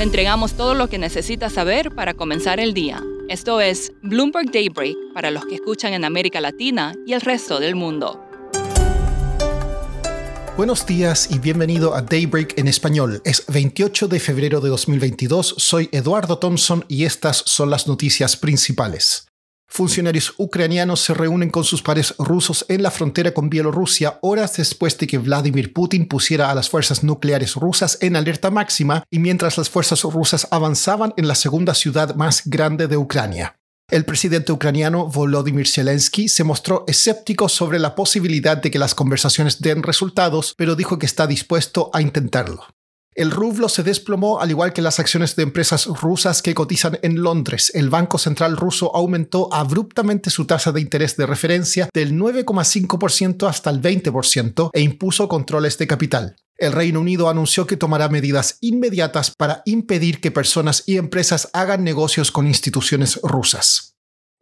Le entregamos todo lo que necesita saber para comenzar el día. Esto es Bloomberg Daybreak para los que escuchan en América Latina y el resto del mundo. Buenos días y bienvenido a Daybreak en español. Es 28 de febrero de 2022, soy Eduardo Thompson y estas son las noticias principales. Funcionarios ucranianos se reúnen con sus pares rusos en la frontera con Bielorrusia horas después de que Vladimir Putin pusiera a las fuerzas nucleares rusas en alerta máxima y mientras las fuerzas rusas avanzaban en la segunda ciudad más grande de Ucrania. El presidente ucraniano Volodymyr Zelensky se mostró escéptico sobre la posibilidad de que las conversaciones den resultados, pero dijo que está dispuesto a intentarlo. El rublo se desplomó al igual que las acciones de empresas rusas que cotizan en Londres. El Banco Central ruso aumentó abruptamente su tasa de interés de referencia del 9,5% hasta el 20% e impuso controles de capital. El Reino Unido anunció que tomará medidas inmediatas para impedir que personas y empresas hagan negocios con instituciones rusas.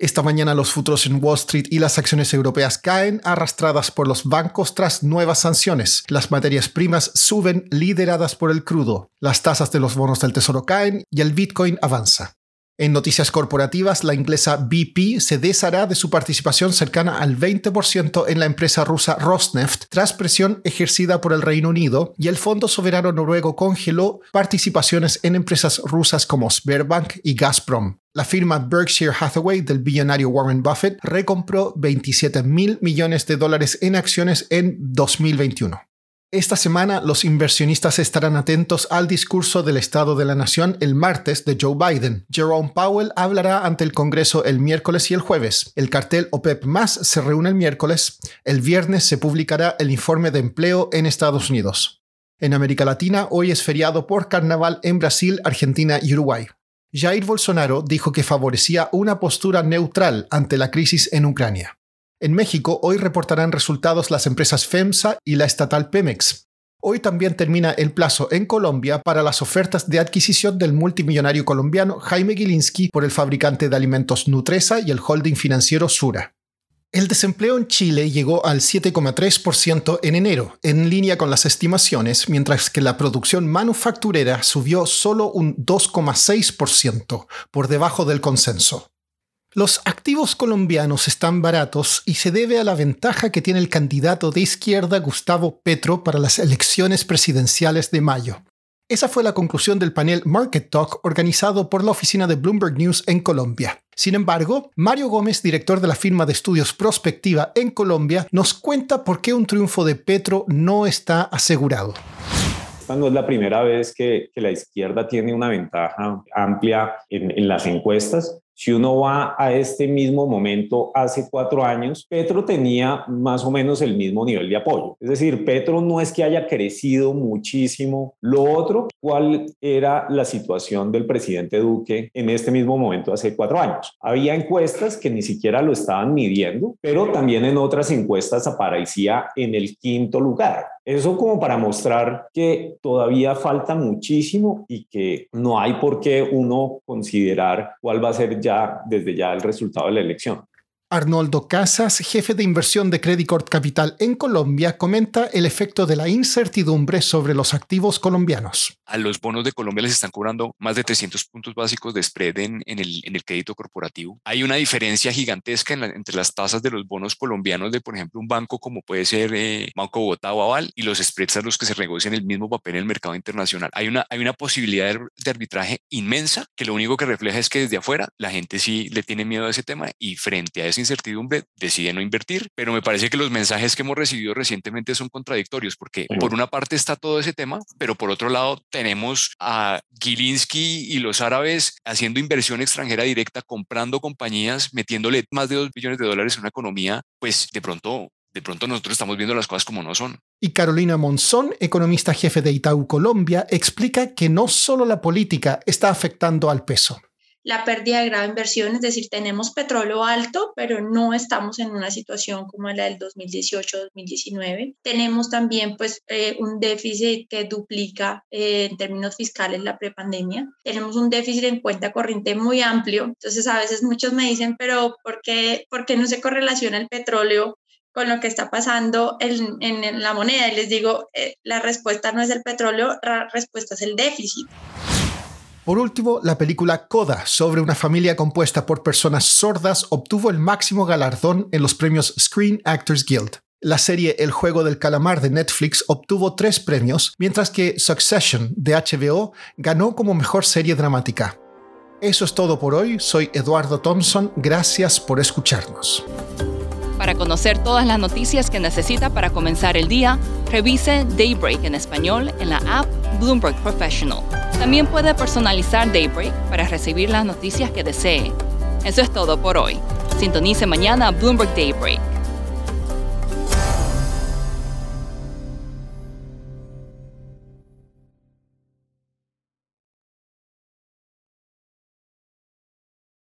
Esta mañana los futuros en Wall Street y las acciones europeas caen arrastradas por los bancos tras nuevas sanciones. Las materias primas suben lideradas por el crudo. Las tasas de los bonos del tesoro caen y el Bitcoin avanza. En noticias corporativas, la inglesa BP se deshará de su participación cercana al 20% en la empresa rusa Rosneft tras presión ejercida por el Reino Unido y el Fondo Soberano Noruego congeló participaciones en empresas rusas como Sberbank y Gazprom. La firma Berkshire Hathaway del billonario Warren Buffett recompró 27 mil millones de dólares en acciones en 2021. Esta semana los inversionistas estarán atentos al discurso del Estado de la Nación el martes de Joe Biden. Jerome Powell hablará ante el Congreso el miércoles y el jueves. El cartel OPEP más se reúne el miércoles. El viernes se publicará el informe de empleo en Estados Unidos. En América Latina hoy es feriado por carnaval en Brasil, Argentina y Uruguay. Jair Bolsonaro dijo que favorecía una postura neutral ante la crisis en Ucrania. En México, hoy reportarán resultados las empresas FEMSA y la estatal Pemex. Hoy también termina el plazo en Colombia para las ofertas de adquisición del multimillonario colombiano Jaime Gilinski por el fabricante de alimentos Nutresa y el holding financiero Sura. El desempleo en Chile llegó al 7,3% en enero, en línea con las estimaciones, mientras que la producción manufacturera subió solo un 2,6%, por debajo del consenso. Los activos colombianos están baratos y se debe a la ventaja que tiene el candidato de izquierda Gustavo Petro para las elecciones presidenciales de mayo. Esa fue la conclusión del panel Market Talk organizado por la oficina de Bloomberg News en Colombia. Sin embargo, Mario Gómez, director de la firma de estudios Prospectiva en Colombia, nos cuenta por qué un triunfo de Petro no está asegurado. Esta no es la primera vez que, la izquierda tiene una ventaja amplia en las encuestas. Si uno va a este mismo momento hace cuatro años, Petro tenía más o menos el mismo nivel de apoyo. Es decir, Petro no es que haya crecido muchísimo. Lo otro, ¿cuál era la situación del presidente Duque en este mismo momento hace cuatro años? Había encuestas que ni siquiera lo estaban midiendo, pero también en otras encuestas aparecía en el quinto lugar. Eso como para mostrar que todavía falta muchísimo y que no hay por qué uno considerar cuál va a ser ya desde ya el resultado de la elección. Arnoldo Casas, jefe de inversión de Credit Capital en Colombia, comenta el efecto de la incertidumbre sobre los activos colombianos. A los bonos de Colombia les están cobrando más de 300 puntos básicos de spread en, el, crédito corporativo. Hay una diferencia gigantesca entre las tasas de los bonos colombianos de, por ejemplo, un banco como puede ser eh, Banco Bogotá o Aval y los spreads a los que se negocian el mismo papel en el mercado internacional. Hay una, hay una posibilidad de, arbitraje inmensa que lo único que refleja es que desde afuera la gente sí le tiene miedo a ese tema y frente a esa incertidumbre decide no invertir. Pero me parece que los mensajes que hemos recibido recientemente son contradictorios porque por una parte está todo ese tema, pero por otro lado tenemos a Gilinski y los árabes haciendo inversión extranjera directa, comprando compañías, metiéndole más de 2 billones de dólares en una economía, pues de pronto de pronto nosotros estamos viendo las cosas como no son. Y Carolina Monzón, economista jefe de Itaú Colombia, explica que no solo la política está afectando al peso la pérdida de grado de inversión, es decir, tenemos petróleo alto, pero no estamos en una situación como la del 2018-2019. Tenemos también pues eh, un déficit que duplica eh, en términos fiscales la prepandemia. Tenemos un déficit en cuenta corriente muy amplio. Entonces a veces muchos me dicen, pero ¿por qué, por qué no se correlaciona el petróleo con lo que está pasando en, en, la moneda? Y les digo, eh, la respuesta no es el petróleo, la respuesta es el déficit. Por último, la película Coda, sobre una familia compuesta por personas sordas, obtuvo el máximo galardón en los premios Screen Actors Guild. La serie El juego del calamar de Netflix obtuvo tres premios, mientras que Succession de HBO ganó como mejor serie dramática. Eso es todo por hoy, soy Eduardo Thompson, gracias por escucharnos. Para conocer todas las noticias que necesita para comenzar el día, revise Daybreak en español en la app Bloomberg Professional. También puede personalizar Daybreak para recibir las noticias que desee. Eso es todo por hoy. Sintonice mañana Bloomberg Daybreak.